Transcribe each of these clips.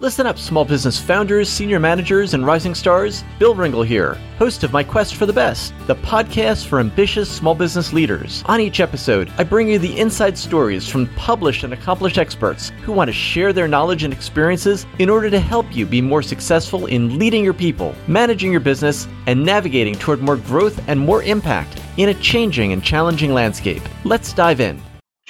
Listen up, small business founders, senior managers, and rising stars. Bill Ringle here, host of My Quest for the Best, the podcast for ambitious small business leaders. On each episode, I bring you the inside stories from published and accomplished experts who want to share their knowledge and experiences in order to help you be more successful in leading your people, managing your business, and navigating toward more growth and more impact in a changing and challenging landscape. Let's dive in.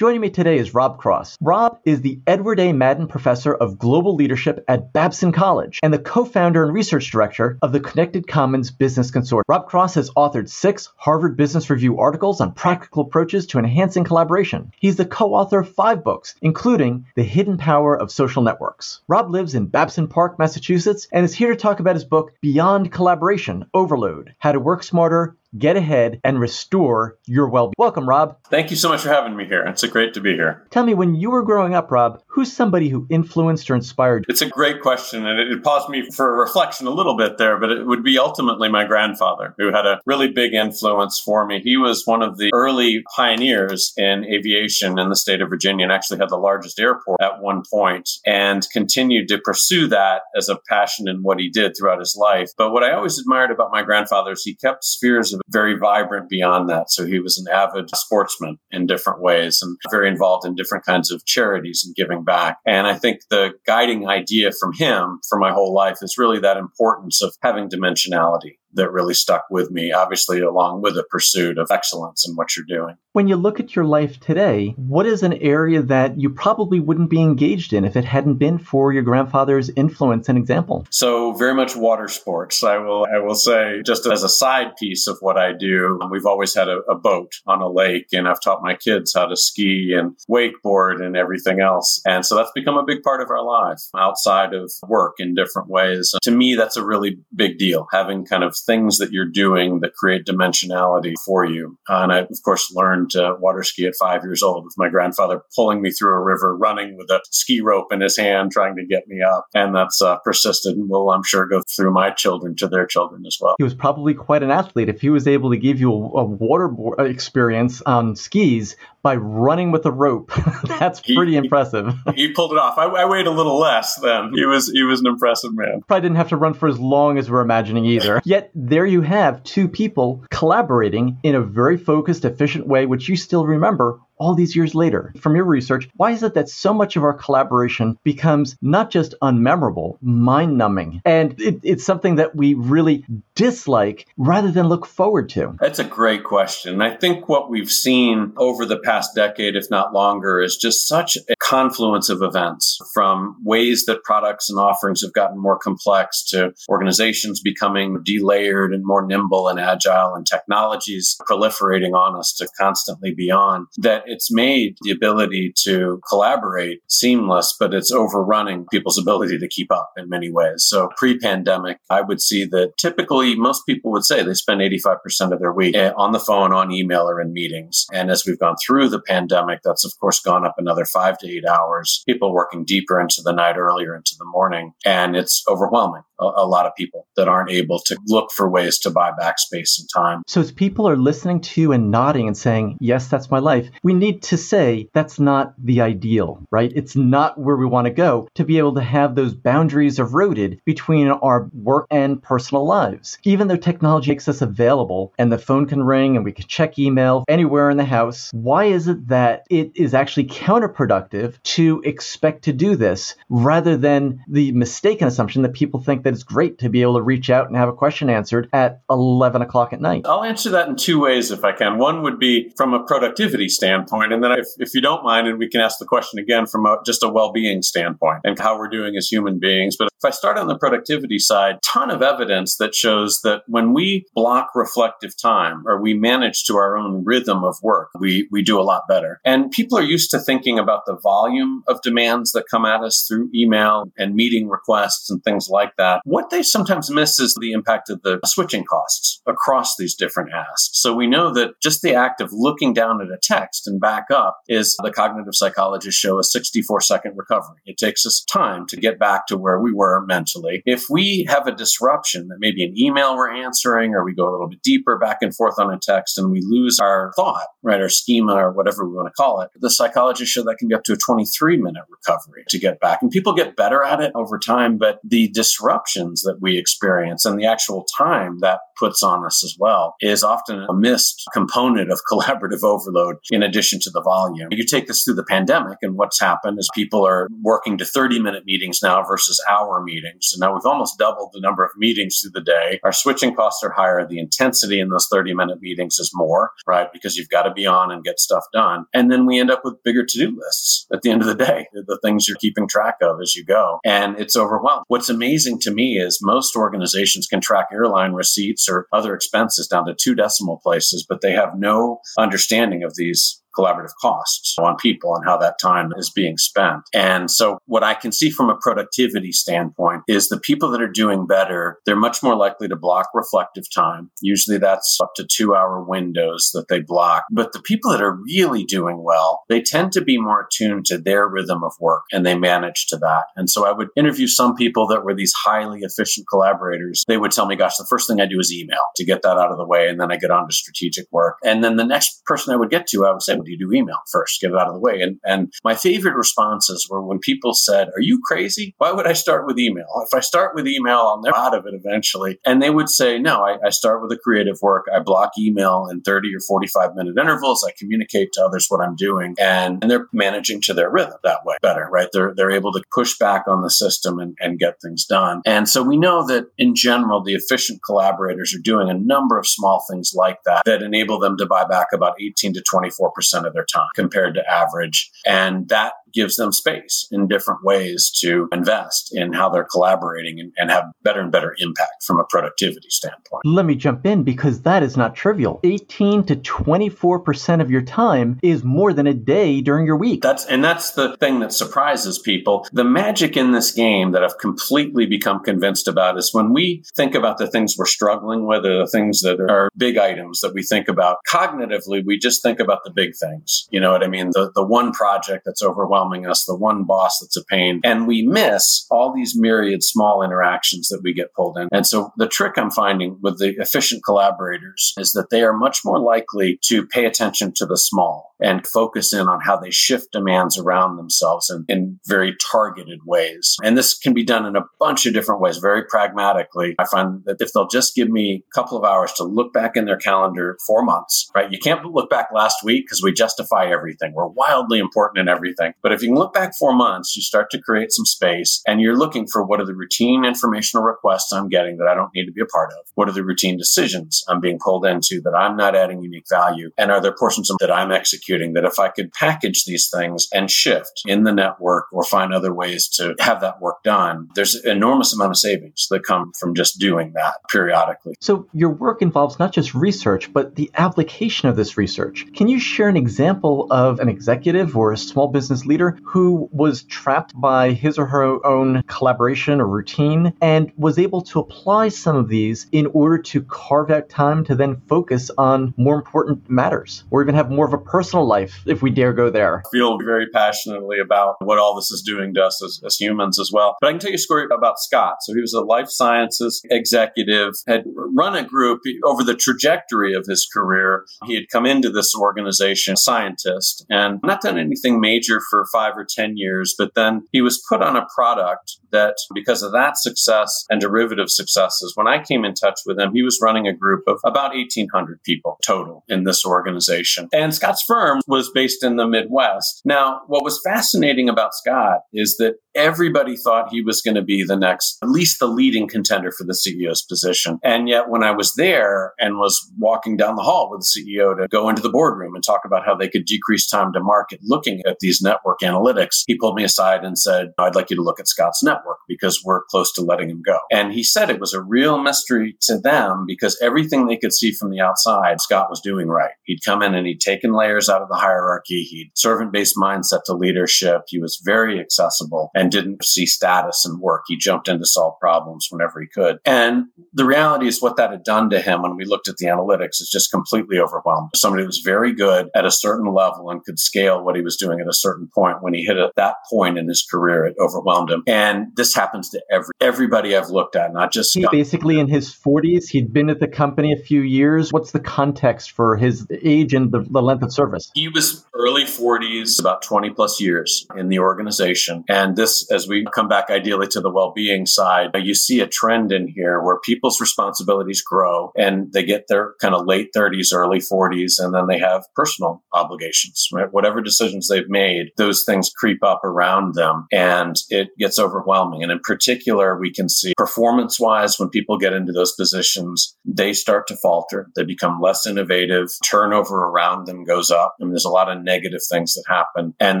Joining me today is Rob Cross. Rob is the Edward A. Madden Professor of Global Leadership at Babson College and the co-founder and research director of the Connected Commons Business Consortium. Rob Cross has authored six Harvard Business Review articles on practical approaches to enhancing collaboration. He's the co-author of five books, including The Hidden Power of Social Networks. Rob lives in Babson Park, Massachusetts, and is here to talk about his book, Beyond Collaboration, Overload, How to Work Smarter, get ahead and restore your well-being. Welcome, Rob. Thank you so much for having me here. It's a great to be here. Tell me, when you were growing up, Rob, who's somebody who influenced or inspired you? It's a great question, and it, it paused me for reflection a little bit there, but it would be ultimately my grandfather who had a really big influence for me. He was one of the early pioneers in aviation in the state of Virginia and actually had the largest airport at one point and continued to pursue that as a passion in what he did throughout his life. But what I always admired about my grandfather is he kept spheres of very vibrant beyond that. So he was an avid sportsman in different ways and very involved in different kinds of charities and giving back. And I think the guiding idea from him for my whole life is really that importance of having dimensionality that really stuck with me, obviously, along with the pursuit of excellence in what you're doing. When you look at your life today, what is an area that you probably wouldn't be engaged in if it hadn't been for your grandfather's influence and example? So, very much water sports. I will, I will say, just as a side piece of what I do, we've always had a, a boat on a lake, and I've taught my kids how to ski and wakeboard and everything else. And so that's become a big part of our life outside of work in different ways. To me, that's a really big deal, having kind of things that you're doing that create dimensionality for you. Uh, and I, of course, learned to water ski at five years old with my grandfather pulling me through a river, running with a ski rope in his hand, trying to get me up. And that's uh, persisted and will, I'm sure, go through my children to their children as well. He was probably quite an athlete if he was able to give you a, a water experience on skis by running with a rope. That's pretty he, impressive. He, he, pulled it off. I, I, weighed a little less then. He was he was an impressive man. Probably didn't have to run for as long as we're imagining either. Yet there you have two people collaborating in a very focused, efficient way, which you still remember all these years later. From your research, why is it that so much of our collaboration becomes not just unmemorable, mind numbing, and it, it's something that we really dislike rather than look forward to? That's a great question. I think what we've seen over the past decade, if not longer, is just such a confluence of events from ways that products and offerings have gotten more complex to organizations becoming delayered and more nimble and agile and technologies proliferating on us to constantly be on that it's made the ability to collaborate seamless, but it's overrunning people's ability to keep up in many ways. So pre pandemic, I would see that typically most people would say they spend 85% of their week eh, on the phone, on email, or in meetings. And as we've gone through the pandemic, that's of course gone up another five to eight hours, people working deeper into the night, earlier into the morning. And it's overwhelming a, lot of people that aren't able to look for ways to buy back space and time. So as people are listening to you and nodding and saying, yes, that's my life, we need to say that's not the ideal, right? It's not where we want to go to be able to have those boundaries eroded between our work and personal lives. Even though technology makes us available and the phone can ring and we can check email anywhere in the house, why is it that it is actually counterproductive to expect to do this rather than the mistaken assumption that people think that it's great to be able to reach out and have a question answered at 11 o'clock at night? I'll answer that in two ways if I can. One would be from a productivity standpoint. And then if, if you don't mind, and we can ask the question again from a, just a well-being standpoint and how we're doing as human beings. But if I start on the productivity side, ton of evidence that shows that when we block reflective time or we manage to our own rhythm of work, we, we do a lot better. And people are used to thinking about the volume of demands that come at us through email and meeting requests and things like that. What they sometimes miss is the impact of the switching costs across these different asks. So we know that just the act of looking down at a text and back up is the cognitive psychologists show a 64 second recovery. It takes us time to get back to where we were mentally, if we have a disruption that maybe an email we're answering or we go a little bit deeper back and forth on a text and we lose our thought, right, our schema or whatever we want to call it, the psychologists show that can be up to a 23 minute recovery to get back. And people get better at it over time, but the disruptions that we experience and the actual time that puts on us as well is often a missed component of collaborative overload in addition to the volume. You take this through the pandemic and what's happened is people are working to 30 minute meetings now versus hour meetings. So now we've almost doubled the number of meetings through the day. Our switching costs are higher. The intensity in those 30 minute meetings is more, right? Because you've got to be on and get stuff done. And then we end up with bigger to do lists at the end of the day, the things you're keeping track of as you go. And it's overwhelmed. What's amazing to me is most organizations can track airline receipts or other expenses down to two decimal places, but they have no understanding of these collaborative costs on people and how that time is being spent. And so what I can see from a productivity standpoint is the people that are doing better, they're much more likely to block reflective time. Usually that's up to two hour windows that they block. But the people that are really doing well, they tend to be more attuned to their rhythm of work and they manage to that. And so I would interview some people that were these highly efficient collaborators. They would tell me, gosh, the first thing I do is email to get that out of the way. And then I get on to strategic work. And then the next person I would get to, I would say, do you do email first? Get it out of the way. And, and my favorite responses were when people said, Are you crazy? Why would I start with email? If I start with email, I'll never out of it eventually. And they would say, No, I, I start with the creative work. I block email in 30 or 45 minute intervals. I communicate to others what I'm doing. And, and they're managing to their rhythm that way better, right? They're, they're able to push back on the system and, and get things done. And so we know that in general, the efficient collaborators are doing a number of small things like that that enable them to buy back about 18 to 24% of their time compared to average. And that gives them space in different ways to invest in how they're collaborating and, and, have better and better impact from a productivity standpoint. Let me jump in because that is not trivial. 18 to 24% of your time is more than a day during your week. That's and that's the thing that surprises people. The magic in this game that I've completely become convinced about is when we think about the things we're struggling with or the things that are big items that we think about cognitively, we just think about the big things. You know what I mean? The the one project that's overwhelming overwhelming us, the one boss that's a pain. And we miss all these myriad small interactions that we get pulled in. And so the trick I'm finding with the efficient collaborators is that they are much more likely to pay attention to the small and focus in on how they shift demands around themselves in, in very targeted ways. And this can be done in a bunch of different ways, very pragmatically. I find that if they'll just give me a couple of hours to look back in their calendar four months, right? You can't look back last week because we justify everything. We're wildly important in everything. But if you can look back four months, you start to create some space and you're looking for what are the routine informational requests I'm getting that I don't need to be a part of? What are the routine decisions I'm being pulled into that I'm not adding unique value? And are there portions that I'm executing that if I could package these things and shift in the network or find other ways to have that work done, there's an enormous amount of savings that come from just doing that periodically. So your work involves not just research, but the application of this research. Can you share an example of an executive or a small business leader who was trapped by his or her own collaboration or routine and was able to apply some of these in order to carve out time to then focus on more important matters or even have more of a personal life if we dare go there. I feel very passionately about what all this is doing to us as, as humans as well. But I can tell you a story about Scott. So he was a life sciences executive, had run a group over the trajectory of his career. He had come into this organization, scientist, and not done anything major for five or 10 years, but then he was put on a product that because of that success and derivative successes, when I came in touch with him, he was running a group of about 1,800 people total in this organization. And Scott's firm was based in the Midwest. Now, what was fascinating about Scott is that everybody thought he was going to be the next, at least the leading contender for the CEO's position. And yet, when I was there and was walking down the hall with the CEO to go into the boardroom and talk about how they could decrease time to market looking at these network analytics, he pulled me aside and said, I'd like you to look at Scott's network because we're close to letting him go. And he said it was a real mystery to them because everything they could see from the outside, Scott was doing right. He'd come in and he'd taken layers out of the hierarchy. He'd servant based mindset to leadership. He was very accessible and didn't see status and work. He jumped in to solve problems whenever he could. And the reality is what that had done to him when we looked at the analytics is just completely overwhelmed. Somebody was very good at a certain level and could scale what he was doing at a certain point. When he hit at that point in his career, it overwhelmed him. And this happens to every everybody I've looked at, not just he basically in his 40s. He'd been at the company a few years. What's the context for his age and the, the length of service? He was early 40s, about 20 plus years in the organization. And this, as we come back ideally to the well being side, you see a trend in here where people's responsibilities grow and they get their kind of late 30s, early 40s, and then they have personal obligations, right? Whatever decisions they've made, those things creep up around them and it gets overwhelming. And in particular, we can see performance wise, when people get into those positions, they start to falter. They become less innovative. Turnover around them goes up. Mean, there's a lot of negative things that happen. And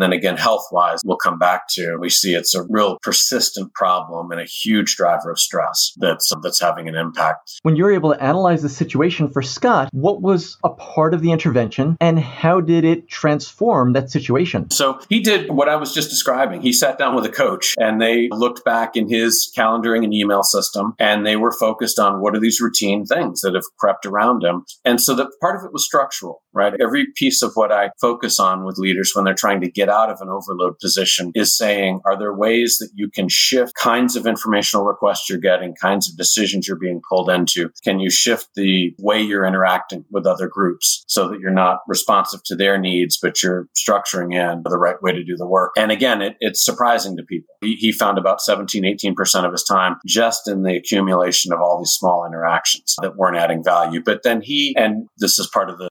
then again, health wise, we'll come back to, we see it's a real persistent problem and a huge driver of stress that's, that's having an impact. When you're able to analyze the situation for Scott, what was a part of the intervention and how did it transform that situation? So he did what I was just describing. He sat down with a coach and they looked back in his calendaring and email system and they were focused on what are these routine things that have crept around him. And so that part of it was structural, right? Every piece of what I focus on with leaders when they're trying to get out of an overload position is saying, are there ways that you can shift kinds of informational requests you're getting, kinds of decisions you're being pulled into? Can you shift the way you're interacting with other groups so that you're not responsive to their needs, but you're structuring in the right way to do the work? And again, it, it's surprising to people. He, he found about 17, 18% of his time just in the accumulation of all these small interactions that weren't adding value. But then he, and this is part of the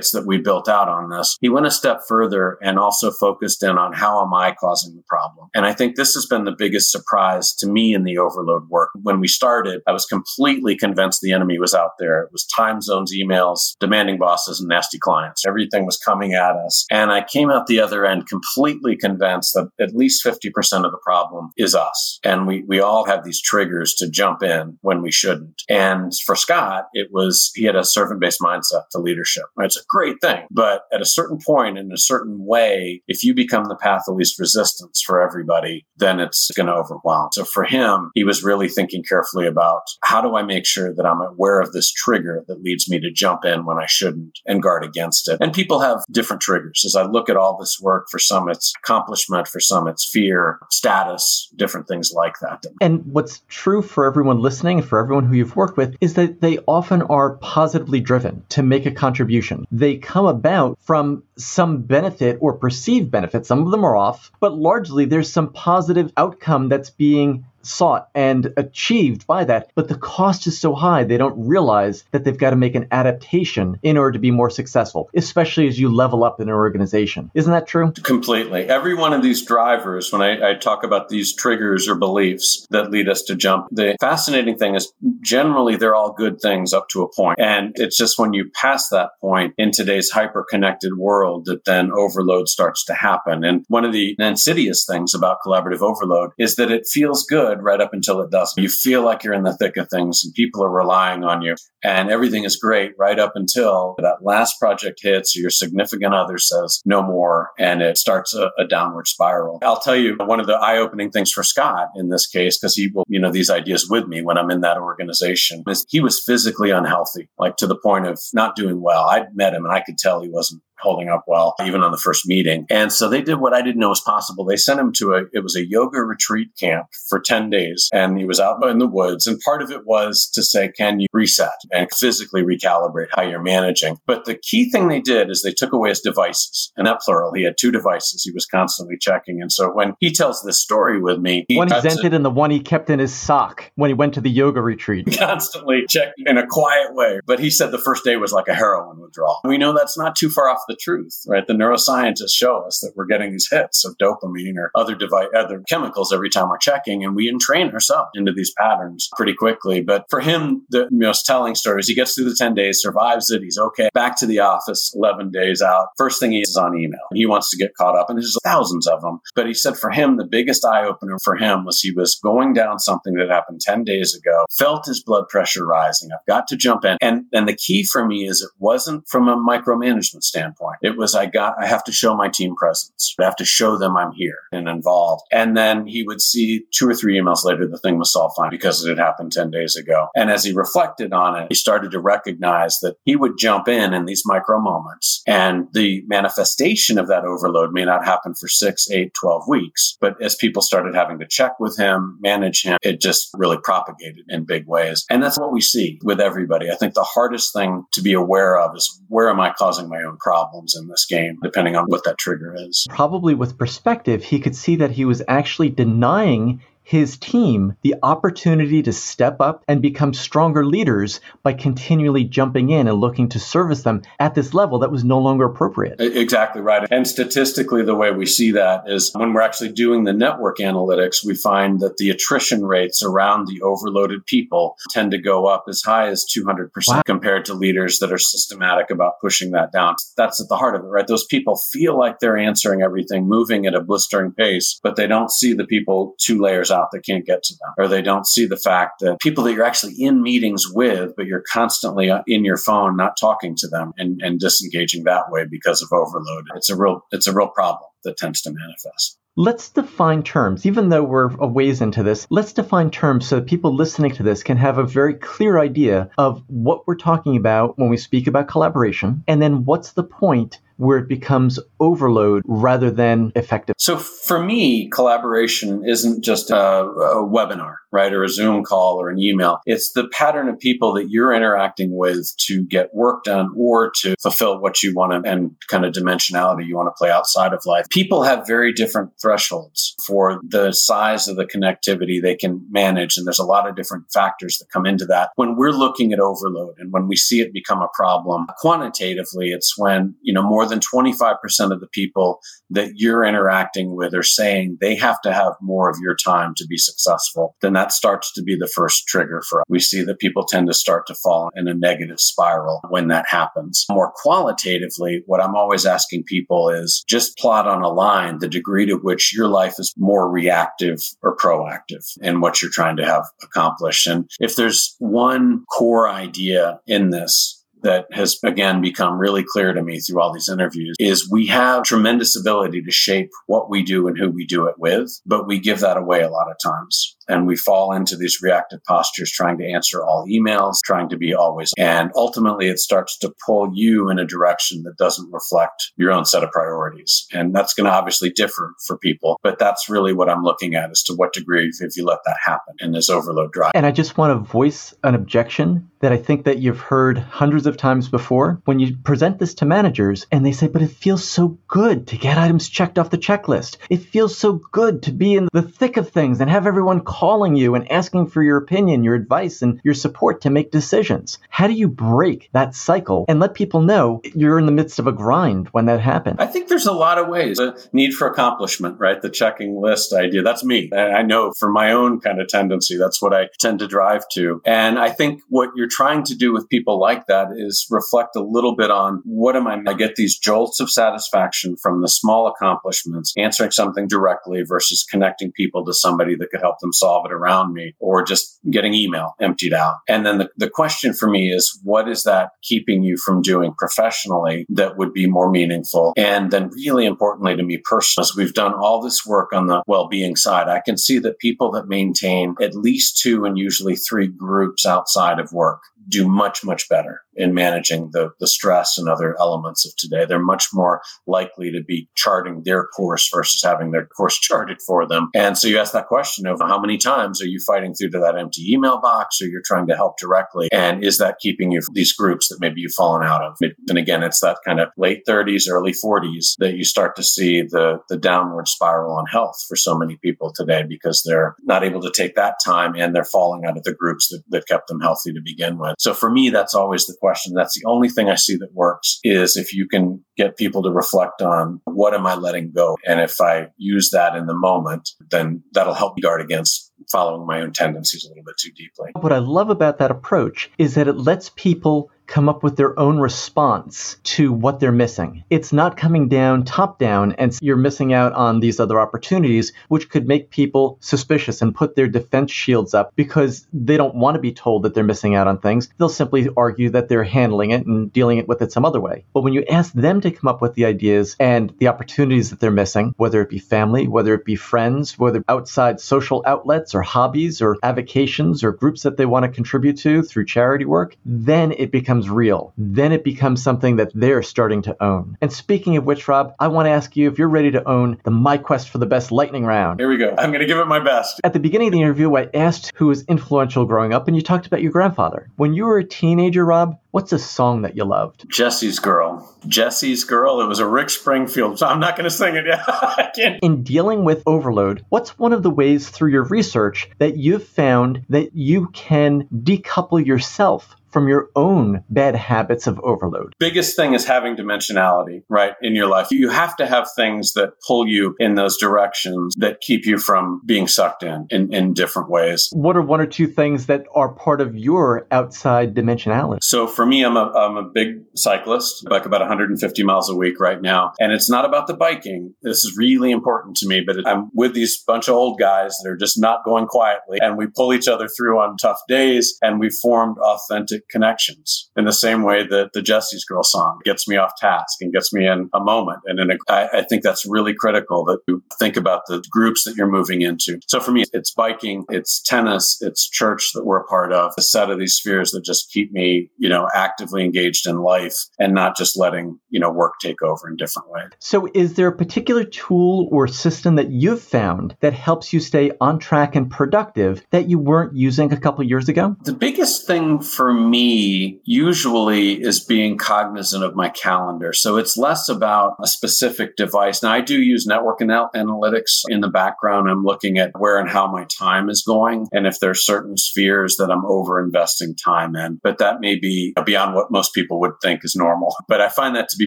toolkits that we built out on this, he went a step further and also focused in on how am I causing the problem? And I think this has been the biggest surprise to me in the overload work. When we started, I was completely convinced the enemy was out there. It was time zones, emails, demanding bosses, and nasty clients. Everything was coming at us. And I came out the other end completely convinced that at least 50% of the problem is us. And we, we all have these triggers to jump in when we shouldn't. And for Scott, it was, he had a servant based mindset to leadership. Great thing. But at a certain point, in a certain way, if you become the path of least resistance for everybody, then it's going to overwhelm. So for him, he was really thinking carefully about how do I make sure that I'm aware of this trigger that leads me to jump in when I shouldn't and guard against it. And people have different triggers. As I look at all this work, for some it's accomplishment, for some it's fear, status, different things like that. And what's true for everyone listening, for everyone who you've worked with, is that they often are positively driven to make a contribution. They come about from some benefit or perceived benefit. Some of them are off, but largely there's some positive outcome that's being sought and achieved by that, but the cost is so high they don't realize that they've got to make an adaptation in order to be more successful, especially as you level up in an organization. Isn't that true? Completely. Every one of these drivers, when I, I talk about these triggers or beliefs that lead us to jump, the fascinating thing is generally they're all good things up to a point. And it's just when you pass that point in today's hyper connected world that then overload starts to happen. And one of the insidious things about collaborative overload is that it feels good good right up until it doesn't. You feel like you're in the thick of things and people are relying on you and everything is great right up until that last project hits or your significant other says no more and it starts a, a downward spiral. I'll tell you one of the eye opening things for Scott in this case, because he will, you know, these ideas with me when I'm in that organization is he was physically unhealthy, like to the point of not doing well. I'd met him and I could tell he wasn't holding up well, even on the first meeting. And so they did what I didn't know was possible. They sent him to a, it was a yoga retreat camp for 10 days and he was out in the woods. And part of it was to say, can you reset and physically recalibrate how you're managing? But the key thing they did is they took away his devices and that plural. He had two devices he was constantly checking. And so when he tells this story with me, one he sent and the one he kept in his sock when he went to the yoga retreat. Constantly checking in a quiet way. But he said the first day was like a heroin withdrawal. We know that's not too far off the truth, right? The neuroscientists show us that we're getting these hits of dopamine or other device, other chemicals every time we're checking, and we entrain ourselves into these patterns pretty quickly. But for him, the most telling story is he gets through the 10 days, survives it. He's okay. Back to the office 11 days out. First thing he is on email. He wants to get caught up and there's thousands of them. But he said for him, the biggest eye opener for him was he was going down something that happened 10 days ago, felt his blood pressure rising. I've got to jump in. And, and the key for me is it wasn't from a micromanagement standpoint. It was, I got, I have to show my team presence. I have to show them I'm here and involved. And then he would see two or three emails later, the thing was solved fine because it had happened 10 days ago. And as he reflected on it, he started to recognize that he would jump in in these micro moments and the manifestation of that overload may not happen for six, eight, 12 weeks. But as people started having to check with him, manage him, it just really propagated in big ways. And that's what we see with everybody. I think the hardest thing to be aware of is where am I causing my own problems in this game, depending on what that trigger is. Probably with perspective, he could see that he was actually denying his team the opportunity to step up and become stronger leaders by continually jumping in and looking to service them at this level that was no longer appropriate. Exactly right. And statistically, the way we see that is when we're actually doing the network analytics, we find that the attrition rates around the overloaded people tend to go up as high as 200% wow. compared to leaders that are systematic about pushing that down. That's at the heart of it, right? Those people feel like they're answering everything, moving at a blistering pace, but they don't see the people two layers out out that can't get to them, or they don't see the fact that people that you're actually in meetings with, but you're constantly uh, in your phone, not talking to them and, and disengaging that way because of overload. It's a real, it's a real problem that tends to manifest. Let's define terms. Even though we're a ways into this, let's define terms so people listening to this can have a very clear idea of what we're talking about when we speak about collaboration, and then what's the point where it becomes overload rather than effective? So for me, collaboration isn't just a, a, webinar, right? Or a Zoom call or an email. It's the pattern of people that you're interacting with to get work done or to fulfill what you want to and kind of dimensionality you want to play outside of life. People have very different thresholds for the size of the connectivity they can manage. And there's a lot of different factors that come into that. When we're looking at overload and when we see it become a problem quantitatively, it's when, you know, more than 25% of the people that you're interacting with are saying they have to have more of your time to be successful, then that starts to be the first trigger for us. We see that people tend to start to fall in a negative spiral when that happens. More qualitatively, what I'm always asking people is just plot on a line the degree to which your life is more reactive or proactive in what you're trying to have accomplished. And if there's one core idea in this, that has again become really clear to me through all these interviews is we have tremendous ability to shape what we do and who we do it with, but we give that away a lot of times and we fall into these reactive postures trying to answer all emails, trying to be always. And ultimately, it starts to pull you in a direction that doesn't reflect your own set of priorities. And that's going to obviously differ for people, but that's really what I'm looking at as to what degree if you let that happen in this overload drive. And I just want to voice an objection that I think that you've heard hundreds of times before. When you present this to managers and they say, but it feels so good to get items checked off the checklist. It feels so good to be in the thick of things and have everyone call calling you and asking for your opinion, your advice, and your support to make decisions. How do you break that cycle and let people know you're in the midst of a grind when that happens? I think there's a lot of ways. The need for accomplishment, right? The checking list idea. That's me. I know for my own kind of tendency, that's what I tend to drive to. And I think what you're trying to do with people like that is reflect a little bit on what am I? I get these jolts of satisfaction from the small accomplishments, answering something directly versus connecting people to somebody that could help them solve it around me or just getting email emptied out. And then the, the question for me is, what is that keeping you from doing professionally that would be more meaningful? And then really importantly to me personally, as we've done all this work on the well-being side, I can see that people that maintain at least two and usually three groups outside of work do much, much better in managing the, the stress and other elements of today. They're much more likely to be charting their course versus having their course charted for them. And so you ask that question of how many times are you fighting through to that empty email box or you're trying to help directly? And is that keeping you from these groups that maybe you've fallen out of? And again, it's that kind of late 30s, early 40s that you start to see the, the downward spiral on health for so many people today because they're not able to take that time and they're falling out of the groups that, that kept them healthy to begin with. So for me, that's always the question. That's the only thing I see that works is if you can get people to reflect on what am I letting go? And if I use that in the moment, then that'll help me guard against following my own tendencies a little bit too deeply. What I love about that approach is that it lets people come up with their own response to what they're missing. It's not coming down top down and you're missing out on these other opportunities, which could make people suspicious and put their defense shields up because they don't want to be told that they're missing out on things. They'll simply argue that they're handling it and dealing it with it some other way. But when you ask them to come up with the ideas and the opportunities that they're missing, whether it be family, whether it be friends, whether outside social outlets or hobbies or avocations or groups that they want to contribute to through charity work, then it becomes becomes real. Then it becomes something that they're starting to own. And speaking of which, Rob, I want to ask you if you're ready to own the My Quest for the Best lightning round. Here we go. I'm going to give it my best. At the beginning of the interview, I asked who was influential growing up, and you talked about your grandfather. When you were a teenager, Rob, What's a song that you loved? Jesse's Girl. Jesse's Girl. It was a Rick Springfield. So I'm not going to sing it yet. I can't. In dealing with overload, what's one of the ways through your research that you've found that you can decouple yourself from your own bad habits of overload? Biggest thing is having dimensionality, right, in your life. You have to have things that pull you in those directions that keep you from being sucked in, in in different ways. What are one or two things that are part of your outside dimensionality? So for me, I'm a, I'm a big cyclist, like about 150 miles a week right now. And it's not about the biking. This is really important to me, but I'm with these bunch of old guys that are just not going quietly. And we pull each other through on tough days and we formed authentic connections in the same way that the Jesse's Girl song gets me off task and gets me in a moment. And in a, I, I think that's really critical that you think about the groups that you're moving into. So for me, it's biking, it's tennis, it's church that we're a part of, a set of these spheres that just keep me, you know, actively engaged in life and not just letting, you know, work take over in different ways. So is there a particular tool or system that you've found that helps you stay on track and productive that you weren't using a couple years ago? The biggest thing for me usually is being cognizant of my calendar. So it's less about a specific device. Now I do use network anal- analytics in the background. I'm looking at where and how my time is going and if there's certain spheres that I'm over investing time in. But that may be beyond what most people would think is normal. But I find that to be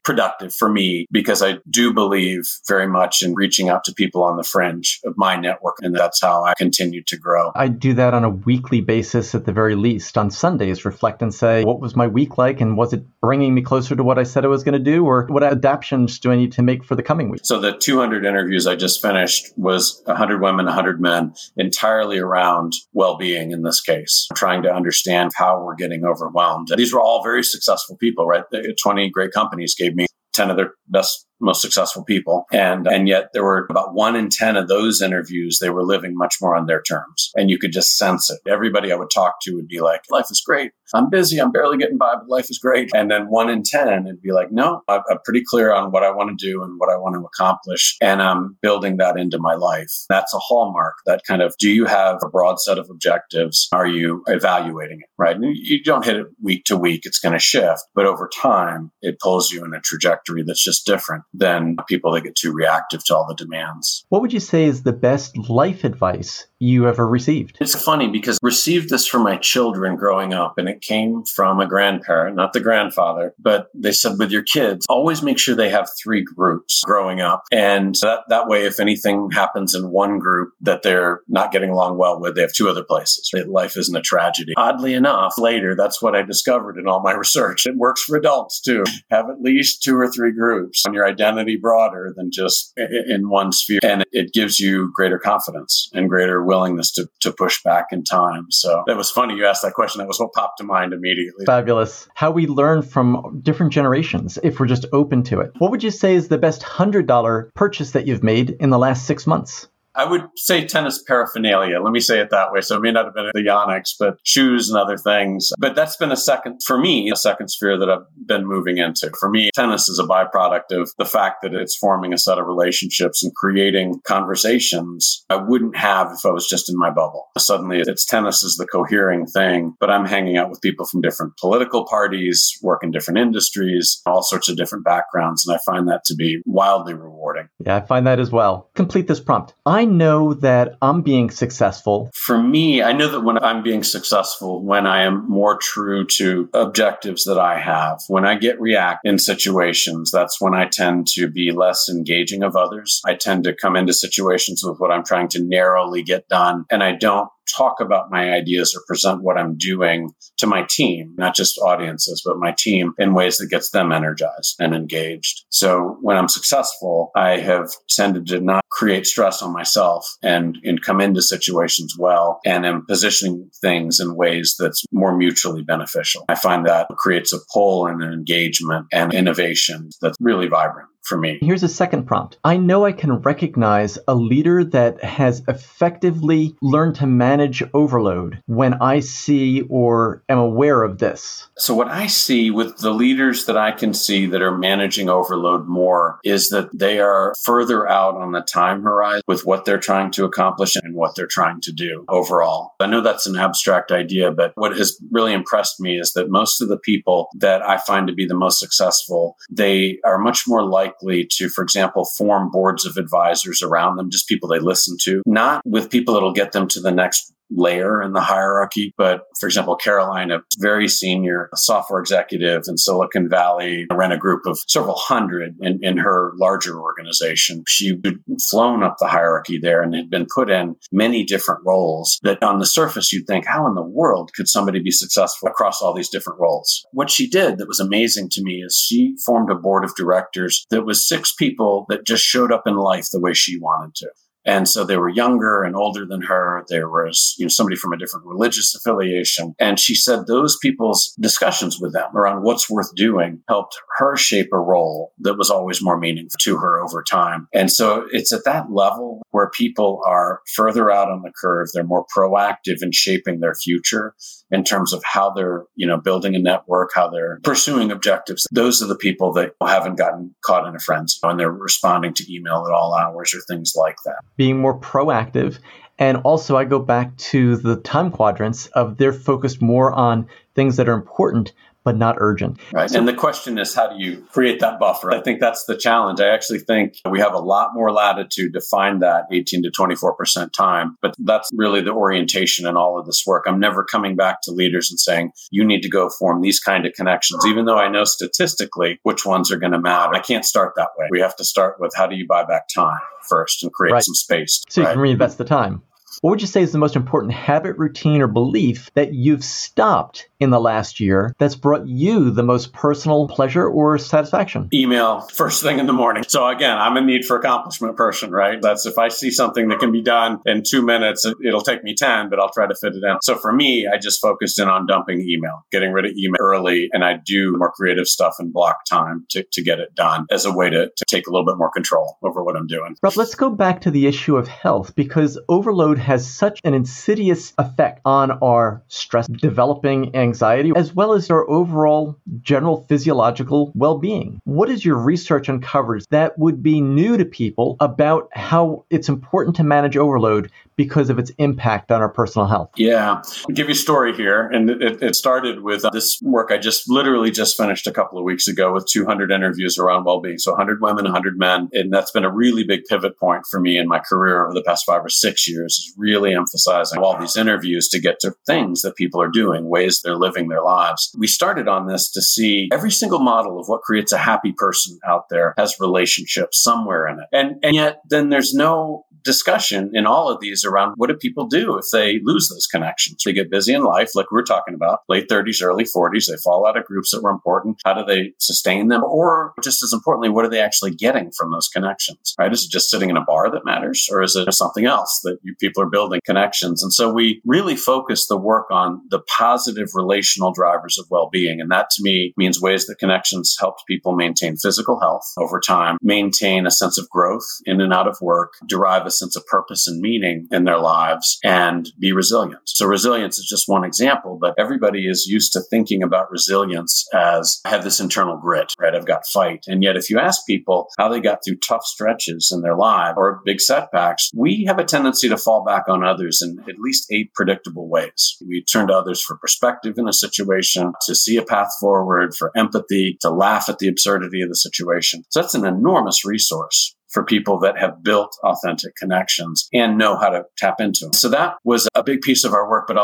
productive for me because I do believe very much in reaching out to people on the fringe of my network. And that's how I continue to grow. I do that on a weekly basis at the very least. On Sundays, reflect and say, what was my week like? And was it bringing me closer to what I said I was going to do? Or what adaptations do I need to make for the coming week? So the 200 interviews I just finished was 100 women, 100 men, entirely around well-being in this case, trying to understand how we're getting overwhelmed. These were all very successful people, right? 20 great companies gave me 10 of their best most successful people. And, and yet there were about one in 10 of those interviews, they were living much more on their terms. And you could just sense it. Everybody I would talk to would be like, life is great. I'm busy. I'm barely getting by, but life is great. And then one in 10, it'd be like, no, I'm, pretty clear on what I want to do and what I want to accomplish. And I'm building that into my life. That's a hallmark that kind of, do you have a broad set of objectives? Are you evaluating it? Right. And you don't hit it week to week. It's going to shift, but over time, it pulls you in a trajectory that's just different than people that get too reactive to all the demands. What would you say is the best life advice you ever received? It's funny because received this from my children growing up, and it came from a grandparent, not the grandfather, but they said with your kids, always make sure they have three groups growing up. And that, that way, if anything happens in one group that they're not getting along well with, they have two other places. Life isn't a tragedy. Oddly enough, later, that's what I discovered in all my research. It works for adults too. Have at least two or three groups on your identity broader than just in one sphere. And it gives you greater confidence and greater willingness to, to push back in time. So that was funny. You asked that question. That was what popped to mind immediately. Fabulous. How we learn from different generations if we're just open to it. What would you say is the best $100 purchase that you've made in the last six months? I would say tennis paraphernalia. Let me say it that way. So it may not have been the Yonex, but shoes and other things. But that's been a second, for me, a second sphere that I've been moving into. For me, tennis is a byproduct of the fact that it's forming a set of relationships and creating conversations I wouldn't have if I was just in my bubble. Suddenly it's tennis is the cohering thing, but I'm hanging out with people from different political parties, work in different industries, all sorts of different backgrounds. And I find that to be wildly rewarding. Yeah, I find that as well. Complete this prompt. I I know that I'm being successful? For me, I know that when I'm being successful, when I am more true to objectives that I have, when I get react in situations, that's when I tend to be less engaging of others. I tend to come into situations with what I'm trying to narrowly get done, and I don't talk about my ideas or present what I'm doing to my team, not just audiences, but my team in ways that gets them energized and engaged. So when I'm successful, I have tended to not create stress on myself and, and come into situations well and am positioning things in ways that's more mutually beneficial. I find that creates a pull and an engagement and innovation that's really vibrant for me. Here's a second prompt. I know I can recognize a leader that has effectively learned to manage overload when I see or am aware of this. So, what I see with the leaders that I can see that are managing overload more is that they are further out on the time horizon with what they're trying to accomplish and what they're trying to do overall. I know that's an abstract idea, but what has really impressed me is that most of the people that I find to be the most successful, they are much more like likely to, for example, form boards of advisors around them, just people they listen to, not with people that'll get them to the next layer in the hierarchy. But for example, Caroline, a very senior software executive in Silicon Valley, ran a group of several hundred in, in her larger organization. She had flown up the hierarchy there and had been put in many different roles that on the surface you'd think, how in the world could somebody be successful across all these different roles? What she did that was amazing to me is she formed a board of directors that was six people that just showed up in life the way she wanted to. And so they were younger and older than her. There was, you know, somebody from a different religious affiliation. And she said those people's discussions with them around what's worth doing helped her shape a role that was always more meaningful to her over time. And so it's at that level where people are further out on the curve. They're more proactive in shaping their future in terms of how they're, you know, building a network, how they're pursuing objectives. Those are the people that haven't gotten caught in a frenzy and they're responding to email at all hours or things like that being more proactive. And also, I go back to the time quadrants of they're focused more on things that are important but not urgent. Right. So, and the question is, how do you create that buffer? I think that's the challenge. I actually think we have a lot more latitude to find that 18 to 24% time, but that's really the orientation in all of this work. I'm never coming back to leaders and saying, you need to go form these kind of connections, even though I know statistically which ones are going to matter. I can't start that way. We have to start with how do you buy back time first and create right. some space. So right? you can reinvest the time. What would you say is the most important habit, routine, or belief that you've stopped in the last year that's brought you the most personal pleasure or satisfaction? Email first thing in the morning. So again, I'm a need for accomplishment person, right? That's if I see something that can be done in two minutes, it'll take me 10, but I'll try to fit it in. So for me, I just focused in on dumping email, getting rid of email early, and I do more creative stuff and block time to, to get it done as a way to, to take a little bit more control over what I'm doing. Rob, let's go back to the issue of health because overload has has such an insidious effect on our stress, developing anxiety, as well as our overall general physiological well being. What is your research uncovers that would be new to people about how it's important to manage overload because of its impact on our personal health? Yeah. I'll give you a story here. And it, it started with uh, this work I just literally just finished a couple of weeks ago with 200 interviews around well being. So 100 women, 100 men. And that's been a really big pivot point for me in my career over the past five or six years, really emphasizing all these interviews to get to things that people are doing, ways they're living their lives. We started on this to see every single model of what creates a happy person out there has relationships somewhere in it. And, and yet then there's no discussion in all of these around what do people do if they lose those connections? They get busy in life, like we are talking about, late 30s, early 40s. They fall out of groups that were important. How do they sustain them? Or just as importantly, what are they actually getting from those connections? Right? Is it just sitting in a bar that matters, or is it something else that you people are building connections? And so we really focus the work on the positive relational drivers of well-being, and that to me means ways that connections help people maintain physical health over time, maintain a sense of growth in and out of work, derive a sense of purpose and meaning in their lives and be resilient. So resilience is just one example, but everybody is used to thinking about resilience as I have this internal grit, right? I've got fight. And yet if you ask people how they got through tough stretches in their life or big setbacks, we have a tendency to fall back on others in at least eight predictable ways. We turn to others for perspective in a situation, to see a path forward, for empathy, to laugh at the absurdity of the situation. So that's an enormous resource for people that have built authentic connections and know how to tap into them. So that was a big piece of our work. But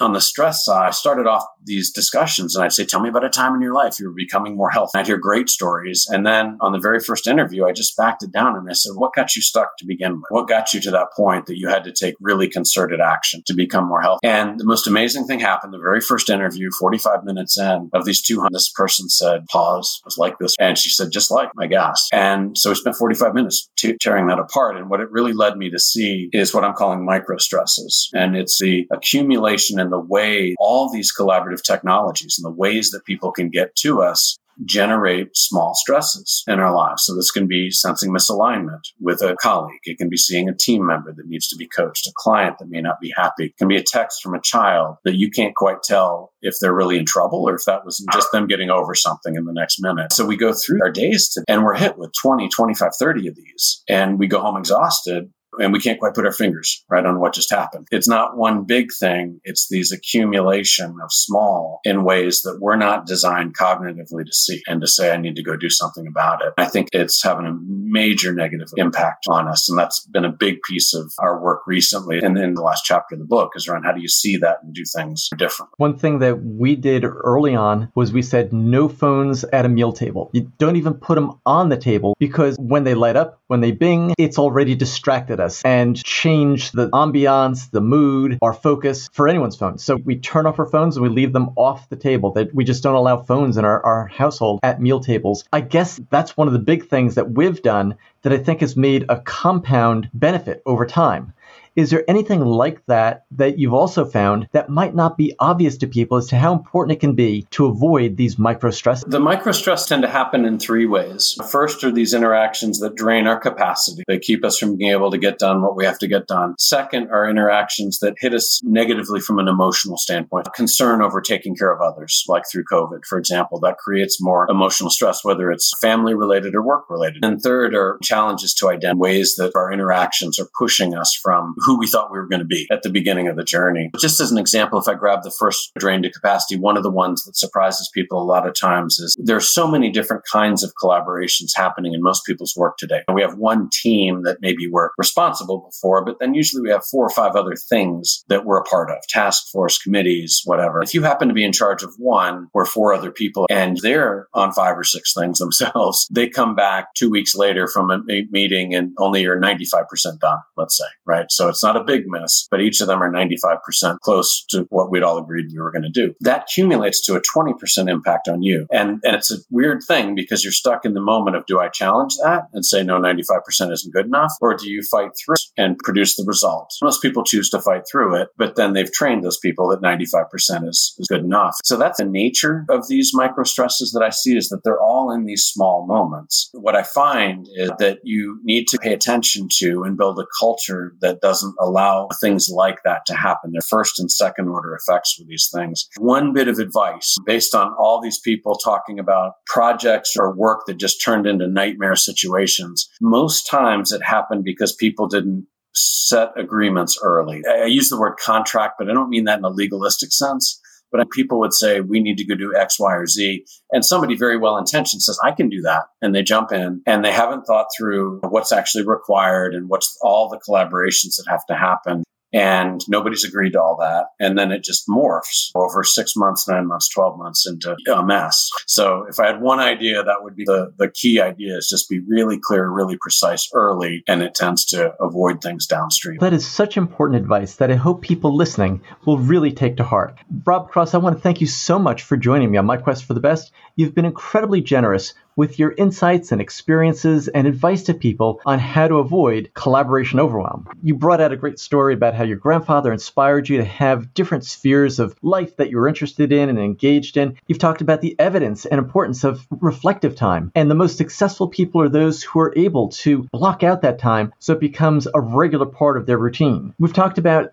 on the stress side, I started off these discussions and I'd say, tell me about a time in your life you were becoming more healthy. I'd hear great stories. And then on the very first interview, I just backed it down and I said, what got you stuck to begin with? What got you to that point that you had to take really concerted action to become more healthy? And the most amazing thing happened the very first interview, 45 minutes in of these 200, this person said, pause, was like this. And she said, just like my gas. And so we spent 45 minutes t- tearing that apart. And what it really led me to see is what I'm calling micro stresses. And it's the accumulation and the way all these collaborative technologies and the ways that people can get to us generate small stresses in our lives. So this can be sensing misalignment with a colleague. It can be seeing a team member that needs to be coached, a client that may not be happy. It can be a text from a child that you can't quite tell if they're really in trouble or if that was just them getting over something in the next minute. So we go through our days to, and we're hit with 20, 25, 30 of these and we go home exhausted and we can't quite put our fingers right on what just happened. It's not one big thing. It's these accumulation of small in ways that we're not designed cognitively to see and to say, I need to go do something about it. I think it's having a major negative impact on us. And that's been a big piece of our work recently. And in the last chapter of the book is around how do you see that and do things differently. One thing that we did early on was we said no phones at a meal table. You don't even put them on the table because when they light up, when they bing, it's already distracted us and change the ambiance, the mood, our focus for anyone's phone. So we turn off our phones and we leave them off the table. That we just don't allow phones in our, our household at meal tables. I guess that's one of the big things that we've done that I think has made a compound benefit over time. Is there anything like that that you've also found that might not be obvious to people as to how important it can be to avoid these micro stresses? The micro stress tend to happen in three ways. First are these interactions that drain our capacity. They keep us from being able to get done what we have to get done. Second are interactions that hit us negatively from an emotional standpoint. Concern over taking care of others, like through COVID, for example, that creates more emotional stress, whether it's family related or work related. And third are challenges to identify ways that our interactions are pushing us from who we thought we were going to be at the beginning of the journey. Just as an example, if I grab the first drain to capacity, one of the ones that surprises people a lot of times is there are so many different kinds of collaborations happening in most people's work today. We have one team that maybe we're responsible for, but then usually we have four or five other things that we're a part of, task force, committees, whatever. If you happen to be in charge of one or four other people and they're on five or six things themselves, they come back two weeks later from a meeting and only you're 95% done, let's say, right? So it's not a big miss, but each of them are 95% close to what we'd all agreed we were going to do. That accumulates to a 20% impact on you. And, and it's a weird thing because you're stuck in the moment of do I challenge that and say, no, 95% isn't good enough? Or do you fight through and produce the result? Most people choose to fight through it, but then they've trained those people that 95% is, is good enough. So that's the nature of these micro stresses that I see is that they're all in these small moments. What I find is that you need to pay attention to and build a culture that doesn't doesn't allow things like that to happen. They're first and second order effects with these things. One bit of advice based on all these people talking about projects or work that just turned into nightmare situations. Most times it happened because people didn't set agreements early. I use the word contract, but I don't mean that in a legalistic sense. But people would say, we need to go do X, Y, or Z. And somebody very well intentioned says, I can do that. And they jump in and they haven't thought through what's actually required and what's all the collaborations that have to happen and nobody's agreed to all that. And then it just morphs over six months, nine months, 12 months into a mess. So if I had one idea, that would be the, the key idea is just be really clear, really precise early, and it tends to avoid things downstream. That is such important advice that I hope people listening will really take to heart. Rob Cross, I want to thank you so much for joining me on my quest for the best. You've been incredibly generous with your insights and experiences and advice to people on how to avoid collaboration overwhelm. You brought out a great story about how your grandfather inspired you to have different spheres of life that you were interested in and engaged in. You've talked about the evidence and importance of reflective time. And the most successful people are those who are able to block out that time so it becomes a regular part of their routine. We've talked about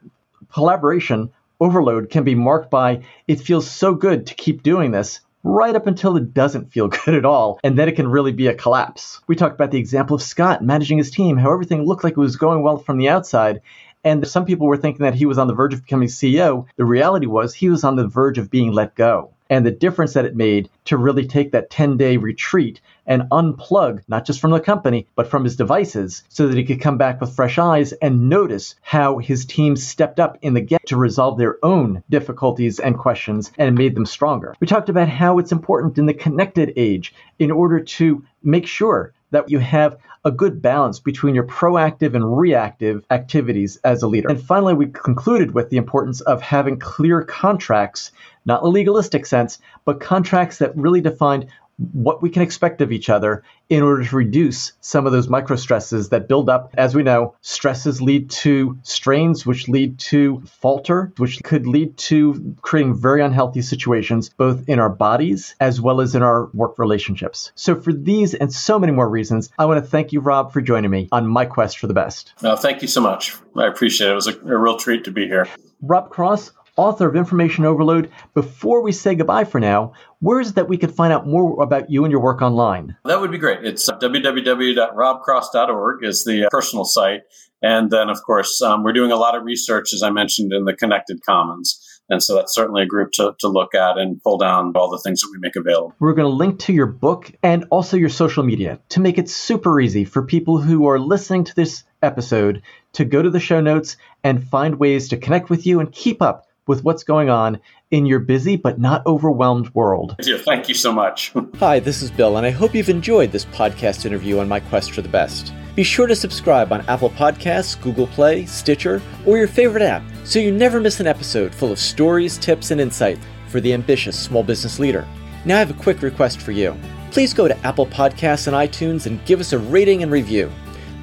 collaboration overload can be marked by it feels so good to keep doing this right up until it doesn't feel good at all, and then it can really be a collapse. We talked about the example of Scott managing his team, how everything looked like it was going well from the outside, and some people were thinking that he was on the verge of becoming CEO. The reality was he was on the verge of being let go. and the difference that it made to really take that 10 day retreat and unplug, not just from the company, but from his devices, so that he could come back with fresh eyes and notice how his team stepped up in the get to resolve their own difficulties and questions and made them stronger. We talked about how it's important in the connected age in order to make sure that you have a good balance between your proactive and reactive activities as a leader. And finally, we concluded with the importance of having clear contracts, not a legalistic sense, but contracts that really define what we can expect of each other in order to reduce some of those micro stresses that build up. As we know, stresses lead to strains, which lead to falter, which could lead to creating very unhealthy situations, both in our bodies as well as in our work relationships. So, for these and so many more reasons, I want to thank you, Rob, for joining me on my quest for the best. No, thank you so much. I appreciate it. It was a, a real treat to be here. Rob Cross, author of Information Overload. Before we say goodbye for now, where is it that we could find out more about you and your work online? That would be great. It's www.robcross.org is the uh, personal site. And then, of course, um, we're doing a lot of research, as I mentioned, in the Connected Commons. And so that's certainly a group to, to look at and pull down all the things that we make available. We're going to link to your book and also your social media to make it super easy for people who are listening to this episode to go to the show notes and find ways to connect with you and keep up with what's going on in your busy but not overwhelmed world. Yeah, thank you so much. Hi, this is Bill, and I hope you've enjoyed this podcast interview on my quest for the best. Be sure to subscribe on Apple Podcasts, Google Play, Stitcher, or your favorite app so you never miss an episode full of stories, tips, and insight for the ambitious small business leader. Now, I have a quick request for you. Please go to Apple Podcasts and iTunes and give us a rating and review.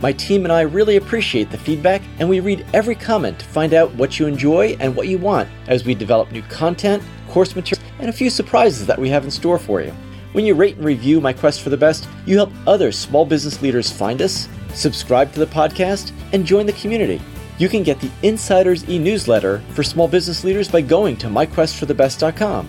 My team and I really appreciate the feedback, and we read every comment to find out what you enjoy and what you want as we develop new content, course material, and a few surprises that we have in store for you. When you rate and review My Quest for the Best, you help other small business leaders find us, subscribe to the podcast, and join the community. You can get the Insiders e newsletter for small business leaders by going to myquestforthebest.com.